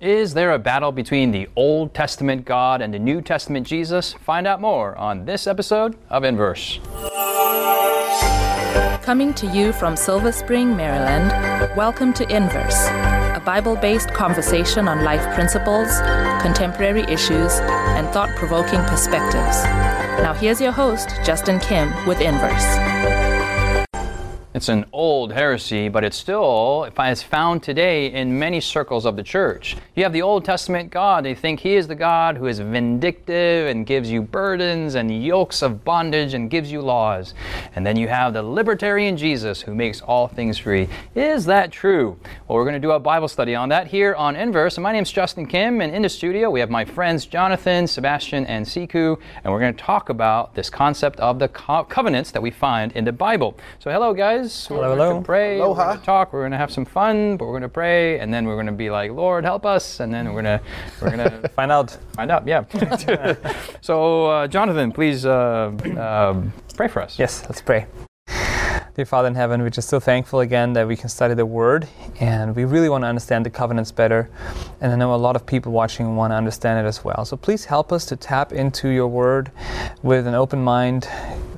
Is there a battle between the Old Testament God and the New Testament Jesus? Find out more on this episode of Inverse. Coming to you from Silver Spring, Maryland, welcome to Inverse, a Bible based conversation on life principles, contemporary issues, and thought provoking perspectives. Now, here's your host, Justin Kim, with Inverse. It's an old heresy, but it's still it's found today in many circles of the church. You have the Old Testament God. They think He is the God who is vindictive and gives you burdens and yokes of bondage and gives you laws. And then you have the libertarian Jesus who makes all things free. Is that true? Well, we're going to do a Bible study on that here on Inverse. And my name is Justin Kim, and in the studio we have my friends Jonathan, Sebastien, and Sikhu, and we're going to talk about this concept of the co- covenants that we find in the Bible. So, hello, guys guys. Hello, we're hello. Going to pray. Aloha. We're going to talk. We're going to have some fun, but we're going to pray, and then we're going to be like, Lord, help us, and then we're going to we're going to find out. Find out. Yeah. so, uh, Jonathan, please uh, uh, pray for us. Yes, let's pray. Dear Father in heaven, we're just so thankful again that we can study the Word, and we really want to understand the covenants better. And I know a lot of people watching want to understand it as well. So please help us to tap into your Word with an open mind.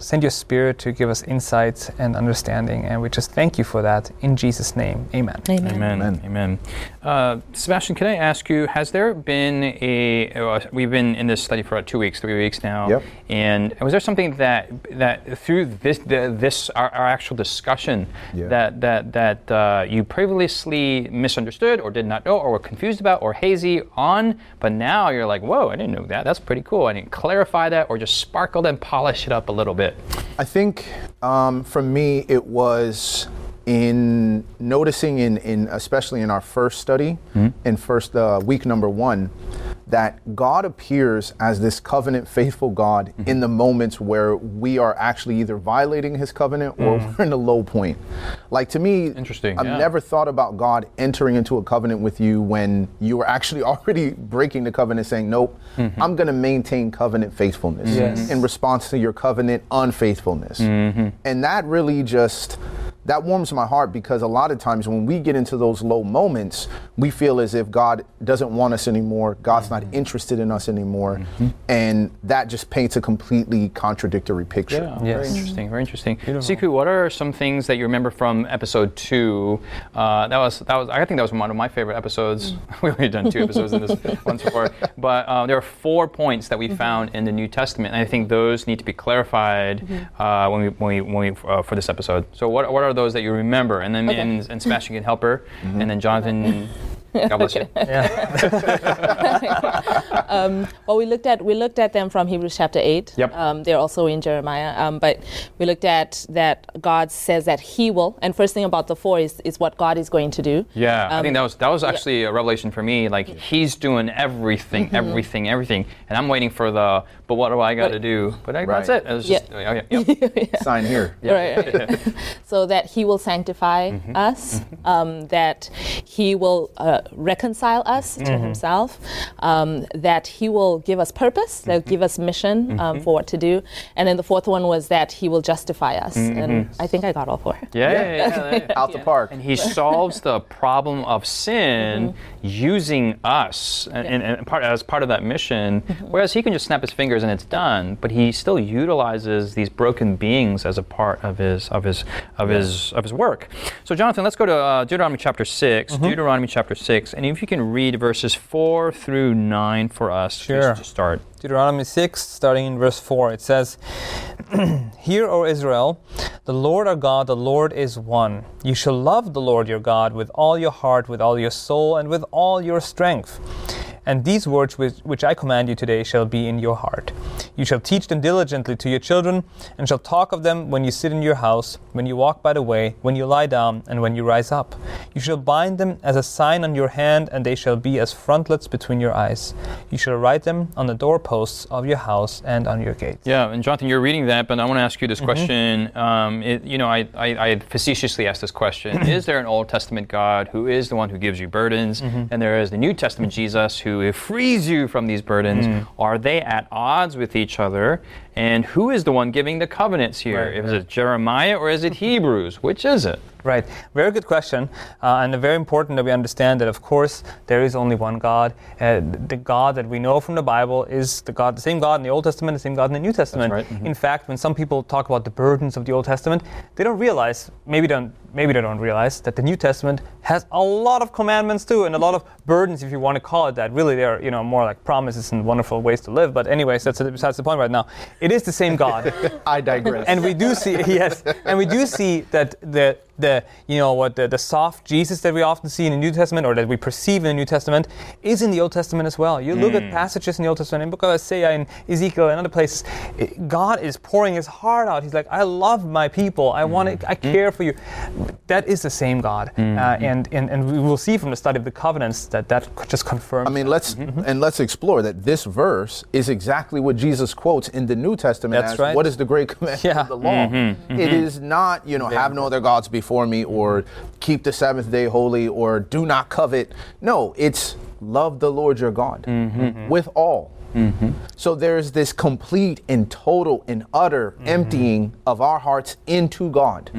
Send your Spirit to give us insights and understanding, and we just thank you for that in Jesus' name. Amen. Amen. Amen. Amen. Amen. Uh, Sebastien, can I ask you? Has there been a? Uh, we've been in this study for about two weeks, three weeks now. Yep. And was there something that that through this the, this our, our actual discussion yeah. that that that uh, you previously misunderstood or did not know or were confused about or hazy on, but now you're like, whoa, I didn't know that. That's pretty cool. I didn't clarify that or just sparkle and polish it up a little bit. I think um, for me it was in noticing in, in especially in our first study mm-hmm. in first uh, week number one that God appears as this covenant faithful God mm-hmm. in the moments where we are actually either violating his covenant or mm. we're in a low point. Like to me, interesting. I've yeah. never thought about God entering into a covenant with you when you were actually already breaking the covenant saying, Nope, mm-hmm. I'm gonna maintain covenant faithfulness yes. in response to your covenant unfaithfulness. Mm-hmm. And that really just that warms my heart because a lot of times when we get into those low moments, we feel as if God doesn't want us anymore, God's mm-hmm. not interested in us anymore, mm-hmm. and that just paints a completely contradictory picture. Yeah, yes. very interesting, very interesting. Beautiful. Sikhu, what are some things that you remember from episode two? Uh, that was that was I think that was one of my favorite episodes. Mm. We've only done two episodes in this once before, but uh, there are four points that we mm-hmm. found in the New Testament, and I think those need to be clarified mm-hmm. uh, when we when we, when we uh, for this episode. So what what are are those that you remember? And then okay. and, and Sebastien can help her, mm-hmm. and then Jonathan God bless you. um, well, we looked at we looked at them from Hebrews chapter eight. Yep. Um, they're also in Jeremiah, um, but we looked at that God says that He will. And first thing about the four is, is what God is going to do. Yeah, I think um, that was that was actually yeah. a revelation for me. Like He's doing everything, mm-hmm. everything, everything, and I'm waiting for the. But what do I got to do? But I, right. that's it. it was just, yeah. Oh, yeah, yeah. Sign here. Right. right. so that He will sanctify mm-hmm. us. Mm-hmm. Um, that He will. Uh, reconcile us mm-hmm. to Himself, um, that He will give us purpose, that will mm-hmm. give us mission um, mm-hmm. for what to do. And then the fourth one was that He will justify us. Mm-hmm. And I think I got all four. Yeah, yeah, yeah, yeah. out the park. And He solves the problem of sin mm-hmm. using us and, and, and, part, as part of that mission, mm-hmm. whereas He can just snap His fingers and it's done, but He still utilizes these broken beings as a part of His of His of His of His work. So, Jonathan, let's go to uh, Deuteronomy chapter 6. Deuteronomy chapter 6. 6. And if you can read verses 4 through 9 for us sure. to start. Deuteronomy 6, starting in verse 4, it says, Hear, O Israel, the Lord our God, the Lord is one. You shall love the Lord your God with all your heart, with all your soul, and with all your strength. And these words which, which I command you today shall be in your heart. You shall teach them diligently to your children, and shall talk of them when you sit in your house, when you walk by the way, when you lie down, and when you rise up. You shall bind them as a sign on your hand, and they shall be as frontlets between your eyes. You shall write them on the doorposts of your house and on your gates. Yeah, and Jonathan, you're reading that, but I want to ask you this mm-hmm. question. Um, it, you know, I, I, I, facetiously asked this question Is there an Old Testament God who is the one who gives you burdens, mm-hmm. and there is the New Testament Jesus who frees you from these burdens, mm. are they at odds with each other? And who is the one giving the covenants here? Right, is right. it Jeremiah or is it Hebrews? Which is it? Right. Very good question. Uh, and very important that we understand that, of course, there is only one God. Uh, the God that we know from the Bible is the God, the same God in the Old Testament, the same God in the New Testament. right. Mhm. In fact, when some people talk about the burdens of the Old Testament, they don't realize, maybe don't, maybe they don't realize that the New Testament has a lot of commandments too, and a lot of burdens, if you want to call it that. Really, they're you know more like promises and wonderful ways to live. But anyways, that's besides the point right now. It is the same God. I digress. and we do see yes, and we do see that the the you know what the, the soft Jesus that we often see in the New Testament or that we perceive in the New Testament is in the Old Testament as well. You look at mm. passages in the Old Testament, in the book of Isaiah and Ezekiel and other places, God is pouring His heart out. He's like, I love my people. I want to, I mm. care for you. That is the same God, uh, mm-hmm. and, and and we will see from the study of the covenants that that just confirms. I mean, let's mm-hmm. Mm-hmm. and let's explore that this verse is exactly what Jesus quotes in the New Testament That's as right. what is the great commandment Yeah. of the law. It is not, you know, have no other gods before me or mm-hmm. keep the Sabbath day holy or do not covet. No, it's love the Lord your God mm-hmm. Mm-hmm. with all. So there's this complete and total and utter emptying of our hearts into God.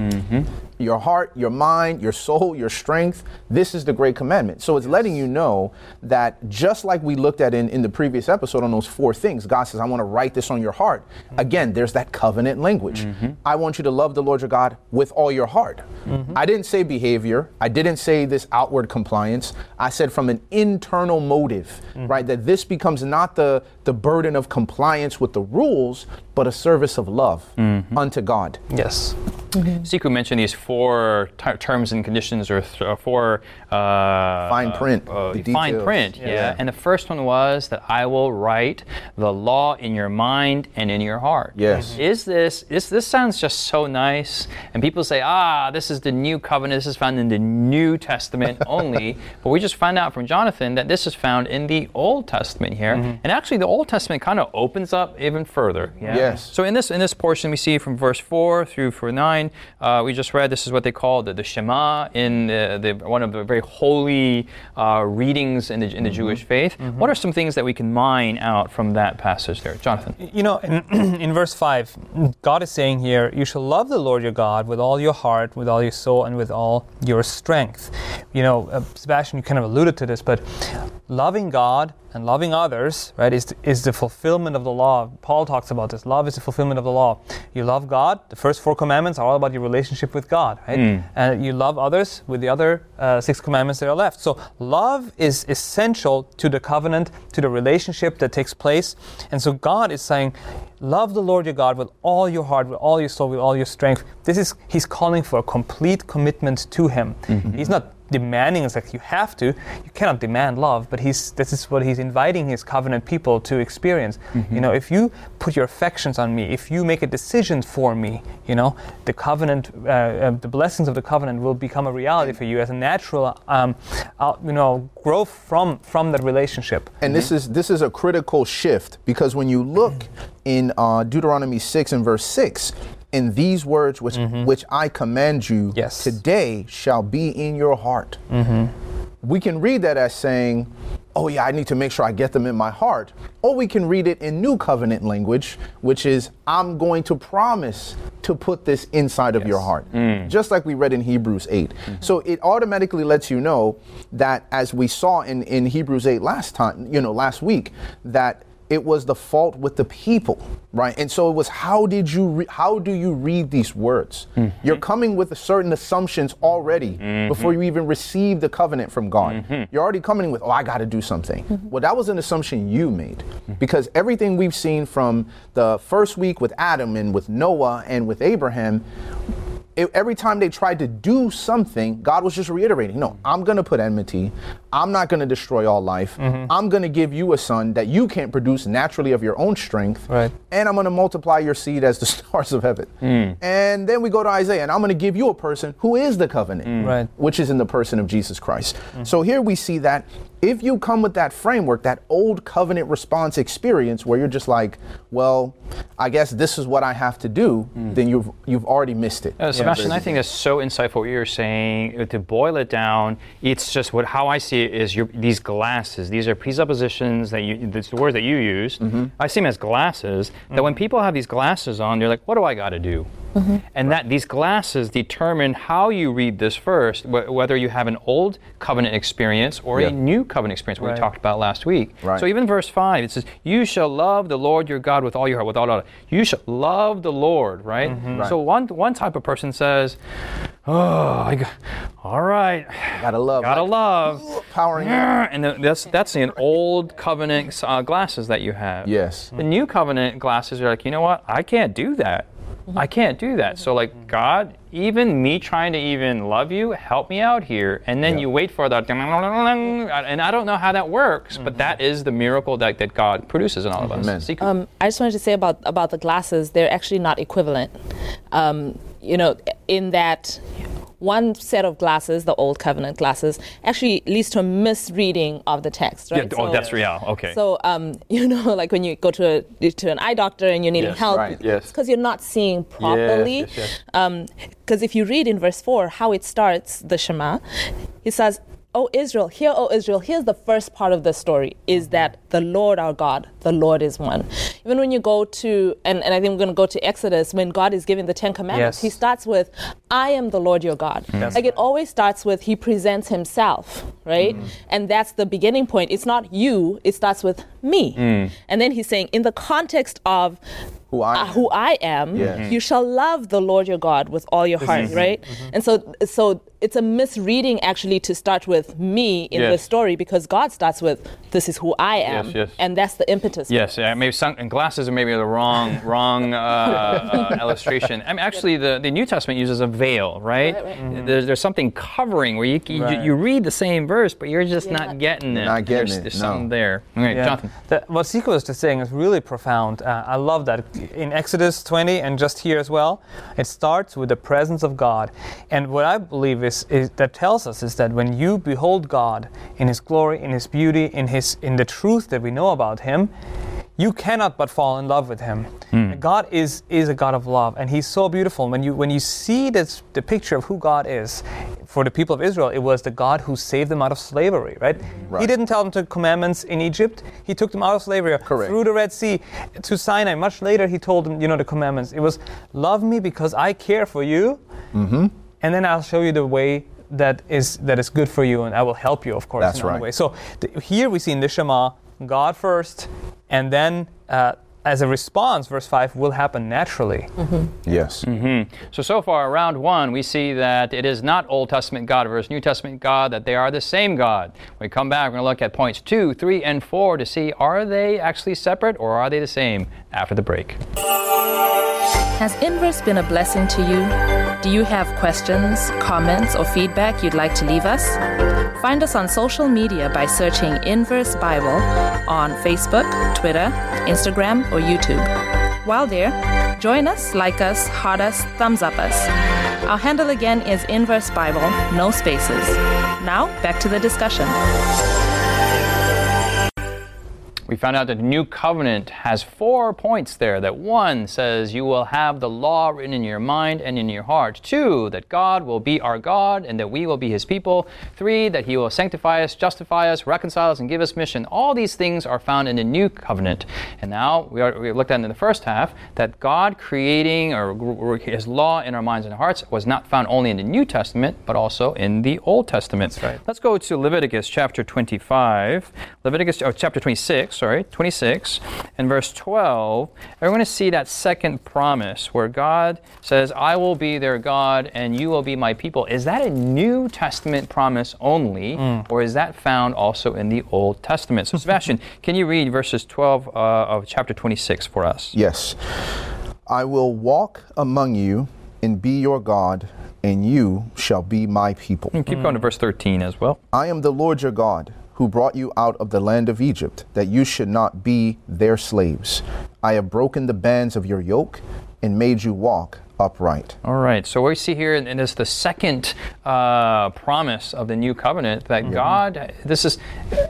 Your heart, your mind, your soul, your strength. This is the great commandment. So it's letting you know that just like we looked at in, in the previous episode on those four things, God says, I want to write this on your heart. Mm-hmm. Again, there's that covenant language. Mm-hmm. I want you to love the Lord your God with all your heart. Mm-hmm. I didn't say behavior. I didn't say this outward compliance. I said from an internal motive, right? That this becomes not the, the burden of compliance with the rules, but a service of love unto God. yes, Sikhu mentioned these four ter- terms and conditions, or th- or four uh, Fine print, uh, the fine print, yeah. Yeah. And the first one was that I will write the law in your mind and in your heart. Yes. Is this this this sounds just so nice? And people say, ah, this is the new covenant. This is found in the New Testament only. but we just find out from Jonathan that this is found in the Old Testament here. And actually, the Old Testament kind of opens up even further. Yeah? Yes. So in this in this portion, we see from verse four through for nine, uh, we just read this is what they call the, the Shema in the, the one of the very holy uh, readings in the in the Jewish faith. What are some things that we can mine out from that passage there, Jonathan? You know, in, in verse 5, God is saying here, You shall love the Lord your God with all your heart, with all your soul, and with all your strength. You know, uh, Sebastien, you kind of alluded to this, but loving God and loving others, right, is, is the fulfillment of the law. Paul talks about this. Love is the fulfillment of the law. You love God, the first four commandments are all about your relationship with God, right? And you love others with the other uh, six commandments that are left. So love is essential to the covenant, to the relationship that takes place. And so God is saying, love the Lord your God with all your heart, with all your soul, with all your strength. This is, he's calling for a complete commitment to him. He's not demanding it's like you have to. You cannot demand love but he's this is what he's inviting his covenant people to experience. You know if you put your affections on me if you make a decision for me you know the covenant uh, uh, the blessings of the covenant will become a reality for you as a natural um, uh, you know growth from from that relationship. And this is this is a critical shift because when you look in uh, Deuteronomy six and verse six, in these words which mm-hmm. which I command you Yes. today shall be in your heart. Mm-hmm. We can read that as saying, "Oh yeah, I need to make sure I get them in my heart," or we can read it in New Covenant language, which is, "I'm going to promise to put this inside of your heart," mm. just like we read in Hebrews 8. Mm-hmm. So it automatically lets you know that, as we saw in in Hebrews 8 last time, you know, last week, that it was the fault with the people right? And so it was how did you re- how do you read these words? Mm-hmm. You're coming with certain assumptions already mm-hmm. before you even receive the covenant from god. Mm-hmm. You're already coming with oh i got to do something. Well that was an assumption you made because everything we've seen from the first week with adam and with noah and with abraham it, every time they tried to do something, God was just reiterating, no, I'm going to put enmity. I'm not going to destroy all life. Mm-hmm. I'm going to give you a son that you can't produce naturally of your own strength. Right. And I'm going to multiply your seed as the stars of heaven. Mm. And then we go to Isaiah, and I'm going to give you a person who is the covenant, mm. Right. which is in the person of Jesus Christ. Mm. So here we see that if you come with that framework, that old covenant response experience where you're just like, well, I guess this is what I have to do, then you've you've already missed it. Uh, Sebastien, I think that's so insightful what you're saying. To boil it down, it's just what how I see it is your, these glasses. These are presuppositions that you, it's the word that you used. Mm-hmm. I see them as glasses. That mm-hmm. when people have these glasses on, they're like, what do I got to do? And that these glasses determine how you read this verse, wh- whether you have an old covenant experience or Yeah. a new covenant experience, what Right. we talked about last week. Right. So even verse 5, it says, You shall love the Lord your God with all your heart, with all your You shall love the Lord, right? Right. So one, one type of person says, Oh, I got, all right, Gotta love. gotta like, love. Powering. And that's that's an old covenant uh, glasses that you have. Yes. The new covenant glasses are like, you know what? I can't do that. I can't do that. So like God, even me trying to even love you, help me out here, and then Yeah. you wait for that, and I don't know how that works, but that is the miracle that, that God produces in all of us. Um, I just wanted to say about about the glasses. They're actually not equivalent. Um, you know, in that one set of glasses, the old covenant glasses, actually leads to a misreading of the text. yeah, Right? oh, So- that's real. Okay. So, um, you know, like when you go to a, to an eye doctor and you're needing Yes, help, right, yes. because you're not seeing properly. yes, yes. Because if you read in verse four how it starts, the Shema, he says, "O Israel, hear, O Israel." Here's the first part of the story: is that the Lord our God, the Lord is one. Even when you go to, and, and I think we're going to go to Exodus when God is giving the Ten Commandments, Yes. He starts with, "I am the Lord your God." That's like it always starts with He presents Himself, right? Mm. And that's the beginning point. It's not you. It starts with me, Mm. and then He's saying, in the context of Who I uh, am. who I am, Yes. you shall love the Lord your God with all your heart, right? Mm-hmm. And so, so it's a misreading actually to start with me in the story because God starts with this is who I am, Yes, yes. and that's the impetus. Yes, yeah, maybe sun, and glasses are maybe the wrong wrong uh, uh, illustration. I mean, actually, the, the New Testament uses a veil, right? Right, right. There's, there's something covering where you, you, Right. you read the same verse, but you're just You're not not- getting it. not getting there's, it, There's no. something there. Okay, Yeah. Jonathan. The- what Sikhu was just saying is really profound. Uh, I love that. In Exodus 20 and just here as well, it starts with the presence of God. And what I believe is, is that tells us is that when you behold God in His glory, in His beauty, in His in the truth that we know about Him, you cannot but fall in love with Him. God is is a God of love, and He's so beautiful. When you when you see this the picture of who God is, for the people of Israel, it was the God who saved them out of slavery. Right? He didn't tell them to commandments in Egypt. He took them out of slavery Correct. through the Red Sea to Sinai. Much later, he told them, you know, the commandments. It was love me because I care for you, Mm-hmm. and then I'll show you the way that is that is good for you, and I will help you, of course. That's in right. ways. So th- here we see in the Shema, God first, and then. Uh, as a response, verse 5 will happen naturally. Yes. So, so far, round one, we see that it is not Old Testament God versus New Testament God, that they are the same God. When we come back, we're going to look at points two, three, and four to see are they actually separate or are they the same after the break. Has Inverse been a blessing to you? Do you have questions, comments, or feedback you'd like to leave us? Find us on social media by searching Inverse Bible on Facebook, Twitter, Instagram, or YouTube. While there, join us, like us, heart us, thumbs up us. Our handle again is Inverse Bible, no spaces. Now, back to the discussion. We found out that the new covenant has four points there. That one says you will have the law written in your mind and in your heart. Two, that God will be our God and that we will be his people. Three, that he will sanctify us, justify us, reconcile us, and give us mission. All these things are found in the new covenant. And now we, are, we looked at in the first half that God creating or his law in our minds and hearts was not found only in the New Testament, but also in the Old Testament. That's right. Let's go to Leviticus chapter 25. Leviticus, or chapter 26, sorry, 26, and verse 12. And we're going to see that second promise where God says, I will be their God and you will be my people. Is that a New Testament promise only, mm. or is that found also in the Old Testament? So, Sebastien, can you read verses 12 uh, of chapter 26 for us? Yes. I will walk among you and be your God, and you shall be my people. Mm, keep going to mm. verse 13 as well. I am the Lord your God, who brought you out of the land of Egypt, that you should not be their slaves. I have broken the bands of your yoke and made you walk upright. All right. So what we see here, and it's the second uh, promise of the new covenant that God. This is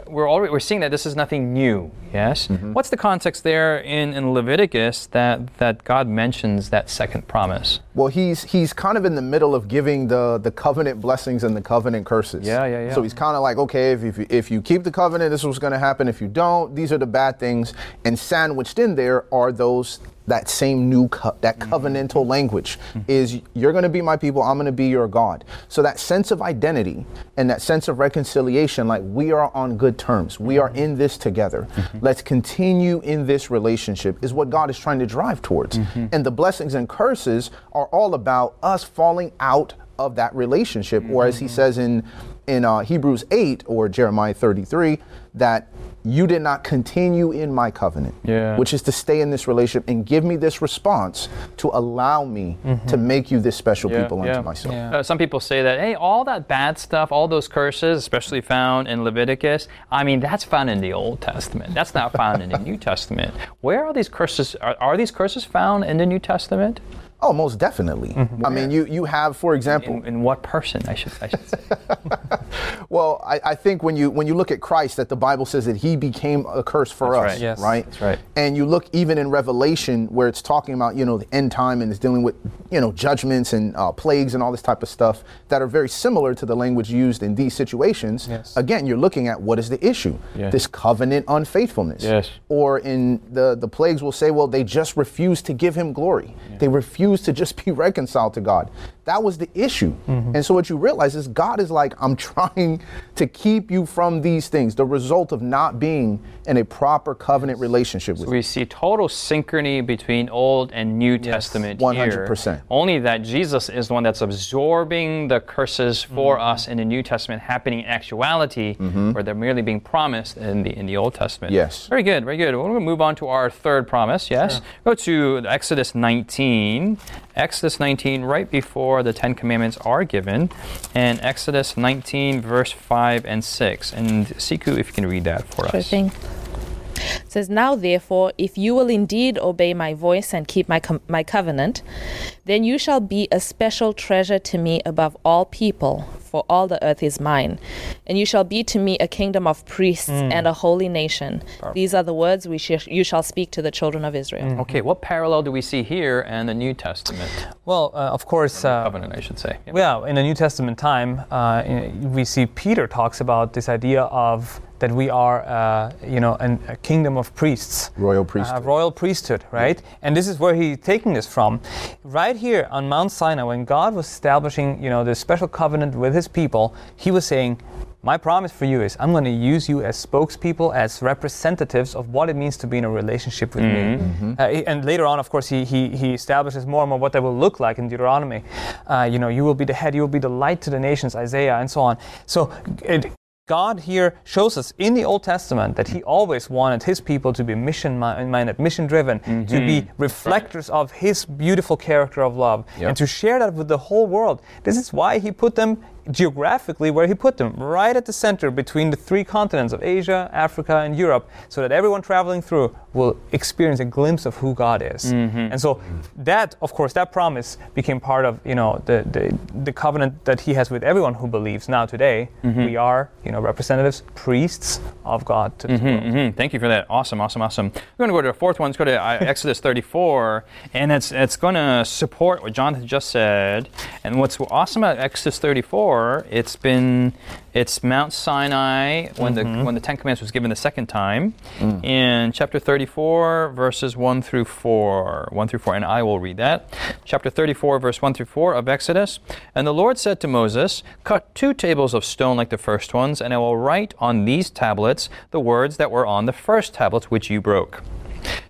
we're already we're seeing that this is nothing new. Yes. What's the context there in, in Leviticus that that God mentions that second promise? Well, he's he's kind of in the middle of giving the the covenant blessings and the covenant curses. Yeah, yeah, yeah. So he's kind of like, okay, if if you, if you keep the covenant, this is what's going to happen. If you don't, these are the bad things. And sandwiched in there are those that same new co- that mm-hmm. covenantal language mm-hmm. is you're going to be my people i'm going to be your god. So that sense of identity and that sense of reconciliation like we are on good terms. We are mm-hmm. in this together. Let's continue in this relationship is what god is trying to drive towards. And the blessings and curses are all about us falling out of that relationship or as he says in in uh, hebrews 8 or jeremiah 33 that you did not continue in my covenant Yeah. which is to stay in this relationship and give me this response to allow me to make you this special people unto myself. Yeah. Uh, some people say that, hey, all that bad stuff, all those curses, especially found in Leviticus, I mean, that's found in the Old Testament. That's not found in the New Testament. Where are these curses? Are, are these curses found in the New Testament? Oh, most definitely. I mean, you you have, for example, In, in what person, I should, I should say? well, I, I think when you when you look at Christ, that the Bible says that He became a curse for That's us, right. Yes. right? That's right. And you look even in Revelation where it's talking about you know the end time and it's dealing with you know judgments and uh, plagues and all this type of stuff that are very similar to the language used in these situations. Yes. Again, you're looking at what is the issue? Yes. This covenant unfaithfulness. Yes. Or in the the plagues will say, well, they just refuse to give Him glory. They refuse to just be reconciled to God. That was the issue. Mm-hmm. And so what you realize is God is like, I'm trying to keep you from these things. The result of not being in a proper covenant relationship with We see total synchrony between Old and New Testament 100%. here. Only that Jesus is the one that's absorbing the curses for us in the New Testament happening in actuality, where they're merely being promised in the in the Old Testament. Yes. Very good, very good. We're going to move on to our third promise. Yes. Go to Exodus 19. Exodus 19, right before the Ten Commandments are given, and Exodus 19, verse 5 and 6. And Sikhu, if you can read that for Sure us. thing. It says, Now therefore, if you will indeed obey my voice and keep my, com- my covenant, then you shall be a special treasure to me above all people, for all the earth is mine. And you shall be to me a kingdom of priests and a holy nation. These are the words we sh- you shall speak to the children of Israel. Okay, what parallel do we see here and the New Testament? Well, uh, of course, uh, Covenant, I should say. Yep. Yeah, in the New Testament time, uh, we see Peter talks about this idea of that we are, uh, you know, an, a kingdom of priests, Royal uh, priesthood. royal priesthood, right? And this is where he's taking this from, right here on Mount Sinai, when God was establishing, you know, this special covenant with His people. He was saying. My promise for you is I'm going to use you as spokespeople, as representatives of what it means to be in a relationship with me. Uh, and later on, of course, he, he, he establishes more and more what that will look like in Deuteronomy. Uh, you know, you will be the head, you will be the light to the nations, Isaiah, and so on. So it, God here shows us in the Old Testament that He always wanted His people to be mission minded, mission driven, to be mm-hmm. reflectors of His beautiful character of love, Yep. and to share that with the whole world. This is why He put them geographically where He put them, right at the center between the three continents of Asia, Africa, and Europe, so that everyone traveling through will experience a glimpse of who God is. And so that, of course, that promise became part of you know the, the, the covenant that He has with everyone who believes. Now today, we are you know representatives, priests of God to this world. Mhm. Thank you for that. Awesome, awesome, awesome. We're going to go to the fourth one. Let's go to uh, Exodus 34, and it's it's going to support what Jonathan just said. And what's awesome about Exodus 34, it's been it's Mount Sinai when the mm-hmm. when the Ten Commandments was given the second time, mm. in chapter 34, verses 1 through 4, 1 through 4, and I will read that. Chapter 34, verse 1 through 4 of Exodus. And the Lord said to Moses, Cut two tables of stone like the first ones, and I will write on these tablets the words that were on the first tablets which you broke.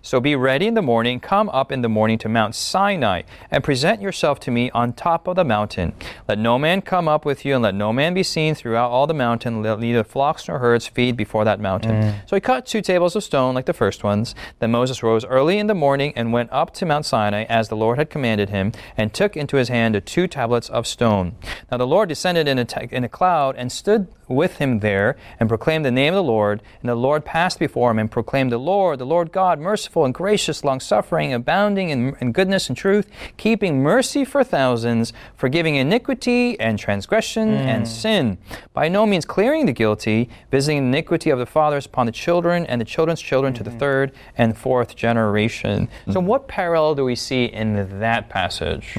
So be ready in the morning, come up in the morning to Mount Sinai, and present yourself to me on top of the mountain. Let no man come up with you, and let no man be seen throughout all the mountain. Let neither flocks nor herds feed before that mountain. Mm. So he cut two tables of stone like the first ones. Then Moses rose early in the morning and went up to Mount Sinai as the Lord had commanded him, and took into his hand the two tablets of stone. Now the Lord descended in a, t- in a cloud and stood with him there and proclaimed the name of the Lord. And the Lord passed before him and proclaimed, The Lord, the Lord God, merciful and gracious, long suffering, abounding in, in goodness and truth, keeping mercy for thousands, forgiving iniquity and transgression hmm. and sin, by no means clearing the guilty, visiting the iniquity of the fathers upon the children and the children's children to the hmm. third and fourth generation. So, hmm. what parallel do we see in that passage?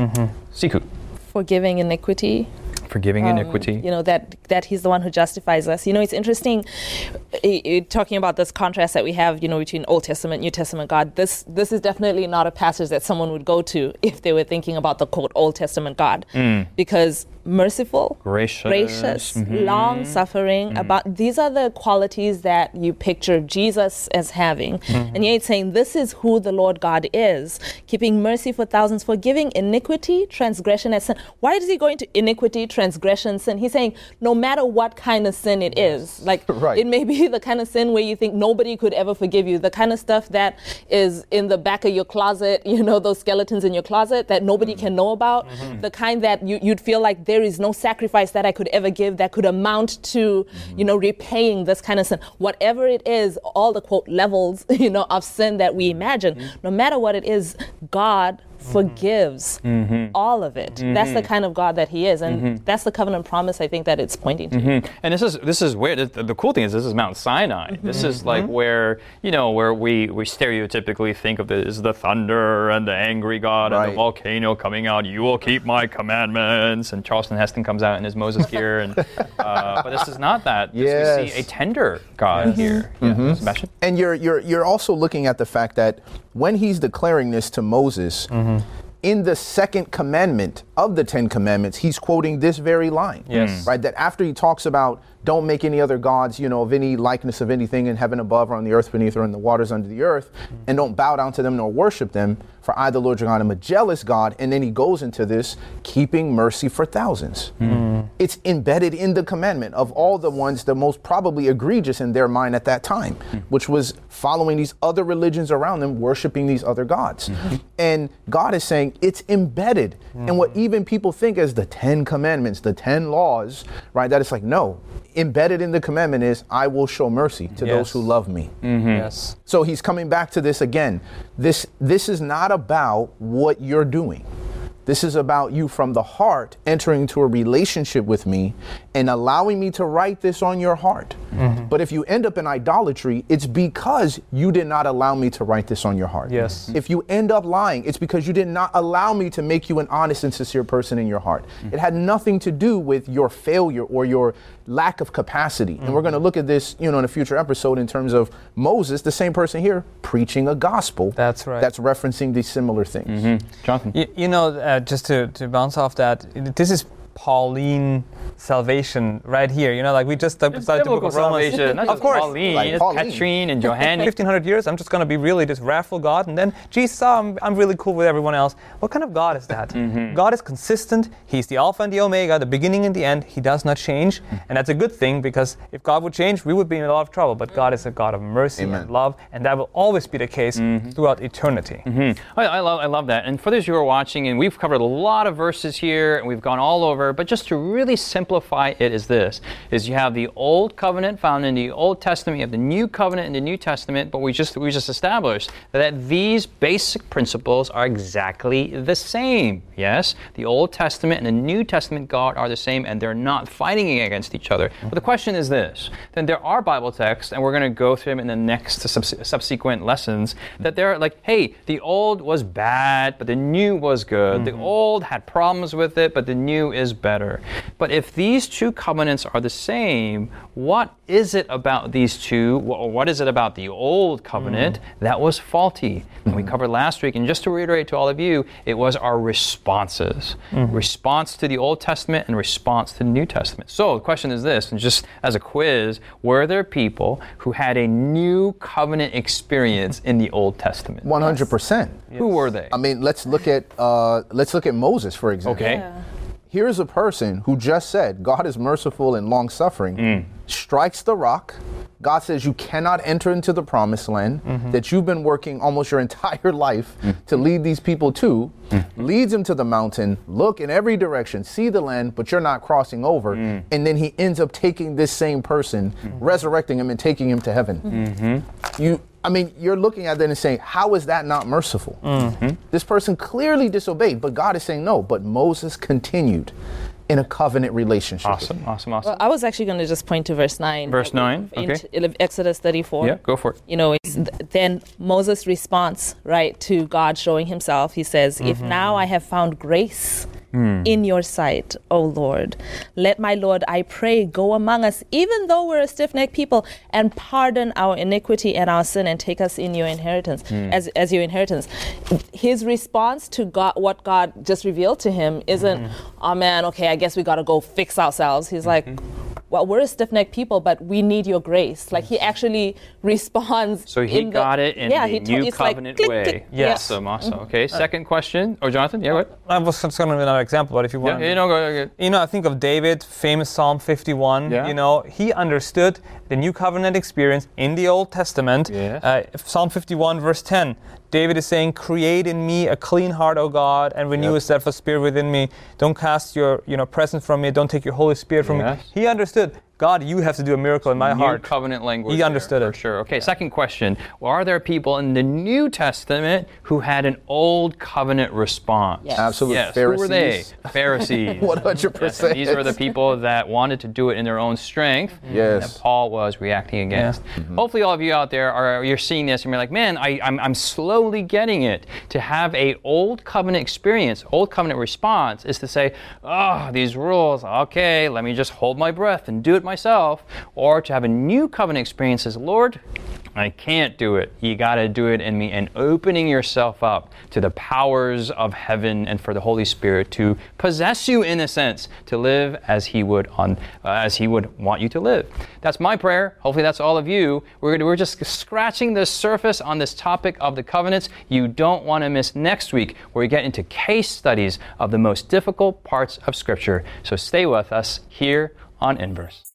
Sikhu. Forgiving iniquity. Forgiving um, iniquity. you know that that he's the one who justifies us. You know it's interesting talking about this contrast that we have you know between old testament new testament god this this is definitely not a passage that someone would go to if they were thinking about the quote old testament god. Mm. Because merciful Gracious. gracious mm-hmm. long mm-hmm. suffering mm-hmm. about these are the qualities that you picture jesus as having. And yet it's saying this is who the lord god is keeping mercy for thousands forgiving iniquity transgression and sin. Why is he going to iniquity transgression sin? He's saying no matter what kind of sin it is like Right. it may be the kind of sin where you think nobody could ever forgive you. The kind of stuff that is in the back of your closet you know those skeletons in your closet that nobody can know about. The kind that you, you'd feel like there is no sacrifice that i could ever give that could amount to mm-hmm. you know repaying this kind of sin. Whatever it is all the quote levels you know of sin that we imagine mm-hmm. no matter what it is god forgives all of it that's the kind of god that he is and that's the covenant promise i think that it's pointing to And this is this is where the, the cool thing is this is Mount Sinai. This is Mm-hmm. like where you know where we we stereotypically think of it as the thunder and the angry God and the volcano coming out. You will keep my commandments. And Charlton Heston comes out in his Moses gear. And uh, but this is not that. This- We see a tender God here. Mm-hmm. Yeah. Sebastien? And you're you're you're also looking at the fact that when he's declaring this to Moses, mm-hmm. in the second commandment of the Ten Commandments, he's quoting this very line. Yes. Mm. Right? That after he talks about don't make any other gods, you know, of any likeness of anything in heaven above or on the earth beneath or in the waters under the earth, mm. and don't bow down to them nor worship them, for I, the Lord your God, am a jealous God. And then he goes into this, keeping mercy for thousands. Hmm. It's embedded in the commandment of all the ones, the most probably egregious in their mind at that time, hmm. which was following these other religions around them, worshiping these other gods. Hmm. And God is saying it's embedded in what even people think as the Ten Commandments, the Ten Laws, right? That it's like, no, embedded in the commandment is, I will show mercy to those who love me. Mm-hmm. Yes. So he's coming back to this again. This this is not about what you're doing. This is about you from the heart entering into a relationship with me and allowing me to write this on your heart. Mm-hmm. But if you end up in idolatry, it's because you did not allow me to write this on your heart. Yes. Mm-hmm. If you end up lying, it's because you did not allow me to make you an honest and sincere person in your heart. Mm-hmm. It had nothing to do with your failure or your lack of capacity. And we're going to look at this, you know, in a future episode in terms of Moses, the same person here, preaching a gospel. That's right. That's referencing these similar things. Jonathan? You, you know, uh, just to, to bounce off that, this is Pauline salvation right here. You know, like we just uh, It's started the book of Romans. salvation. Not of course. Pauline, Like Pauline. Katrine and Johannes. 1500 years, I'm just going to be really this wrathful God, and then, Jesus, I'm, I'm really cool with everyone else. What kind of God is that? Mm-hmm. God is consistent. He's the Alpha and the Omega, the beginning and the end. He does not change. Mm-hmm. And that's a good thing because if God would change, we would be in a lot of trouble. But God is a God of mercy Amen. and love, and that will always be the case Mm-hmm. throughout eternity. I, I, love, I love that. And for those who are watching, and we've covered a lot of verses here, and we've gone all over, but just to really simplify it is this, is you have the Old Covenant found in the Old Testament, you have the New Covenant in the New Testament, but we just, we just established that these basic principles are exactly the same. Yes? The Old Testament and the New Testament God are the same, and they're not fighting against each other. But the question is this, then there are Bible texts, and we're going to go through them in the next subs- subsequent lessons, that they're like, hey, the old was bad, but the new was good. The mm-hmm. old had problems with it, but the new is better. But if these two covenants are the same, what is it about these two, or what is it about the old covenant mm. that was faulty? And we mm. covered last week, and just to reiterate to all of you, it was our responses mm. response to the Old Testament and response to the New Testament. So the question is this, and just as a quiz, were there people who had a new covenant experience in the Old Testament? One hundred percent. Who were they? I mean, let's look at uh, let's look at Moses for example. Okay. Here's a person who just said God is merciful and long suffering, mm. Strikes the rock. God says you cannot enter into the promised land mm-hmm. that you've been working almost your entire life mm. to lead these people to, mm. leads him to the mountain, look in every direction, see the land, but you're not crossing over. Mm. And then he ends up taking this same person, resurrecting him, and taking him to heaven. Mm-hmm. You I mean, you're looking at that and saying, how is that not merciful? Mm-hmm. This person clearly disobeyed, but God is saying no. But Moses continued in a covenant relationship. with Awesome, awesome, awesome. I was actually going to just point to verse 9. Verse uh, 9, okay. Exodus 34. yeah, go for it. You know, it's th- then Moses' response, right, to God showing himself, he says, If Mm-hmm. now I have found grace Hmm. in your sight, O Lord. Let my Lord, I pray, go among us, even though we're a stiff necked people, and pardon our iniquity and our sin and take us in your inheritance, hmm. as, as your inheritance. His response to God, what God just revealed to him isn't, hmm. oh man, okay, I guess we got to go fix ourselves. He's like, mm-hmm. well, we're a stiff necked people, but we need your grace. Like he actually responds. So he in the- got it in yeah, the he to- new it's like covenant click, way. click. Yes. Awesome, awesome. Mm-hmm. Okay, uh, second question. Oh, Jonathan, yeah, what? I was just going to another example, but if you Yeah, want, you know, go, go. you know, I think of David, famous Psalm 51. Yeah. You know, he understood the new covenant experience in the Old Testament. Yes. Uh, Psalm 51, verse 10. David is saying, "Create in me a clean heart, O God, and renew Yep. a steadfast spirit within me. Don't cast your, you know, presence from me. Don't take your Holy Spirit from Yes. me." He understood, God, you have to do a miracle in my New heart. covenant language. He there, understood for it. Sure. Okay, second question. Well, are there people in the New Testament who had an old covenant response? Yes. Absolute Yes. Pharisees. Who were they? Pharisees. 100%. Yes, these were the people that wanted to do it in their own strength. Yes. That Paul was reacting against. Mm-hmm. Hopefully, all of you out there are you're seeing this and you're like, man, I, I'm, I'm slowly getting it. To have a old covenant experience, old covenant response, is to say, oh, these rules. Okay, let me just hold my breath and do it myself. Or to have a new covenant experience is, Lord. I can't do it. You got to do it in me and opening yourself up to the powers of heaven and for the Holy Spirit to possess you in a sense to live as he would on uh, as he would want you to live. That's my prayer. Hopefully that's all of you. We're we're just scratching the surface on this topic of the covenants. You don't want to miss next week where we get into case studies of the most difficult parts of scripture. So stay with us here on Inverse.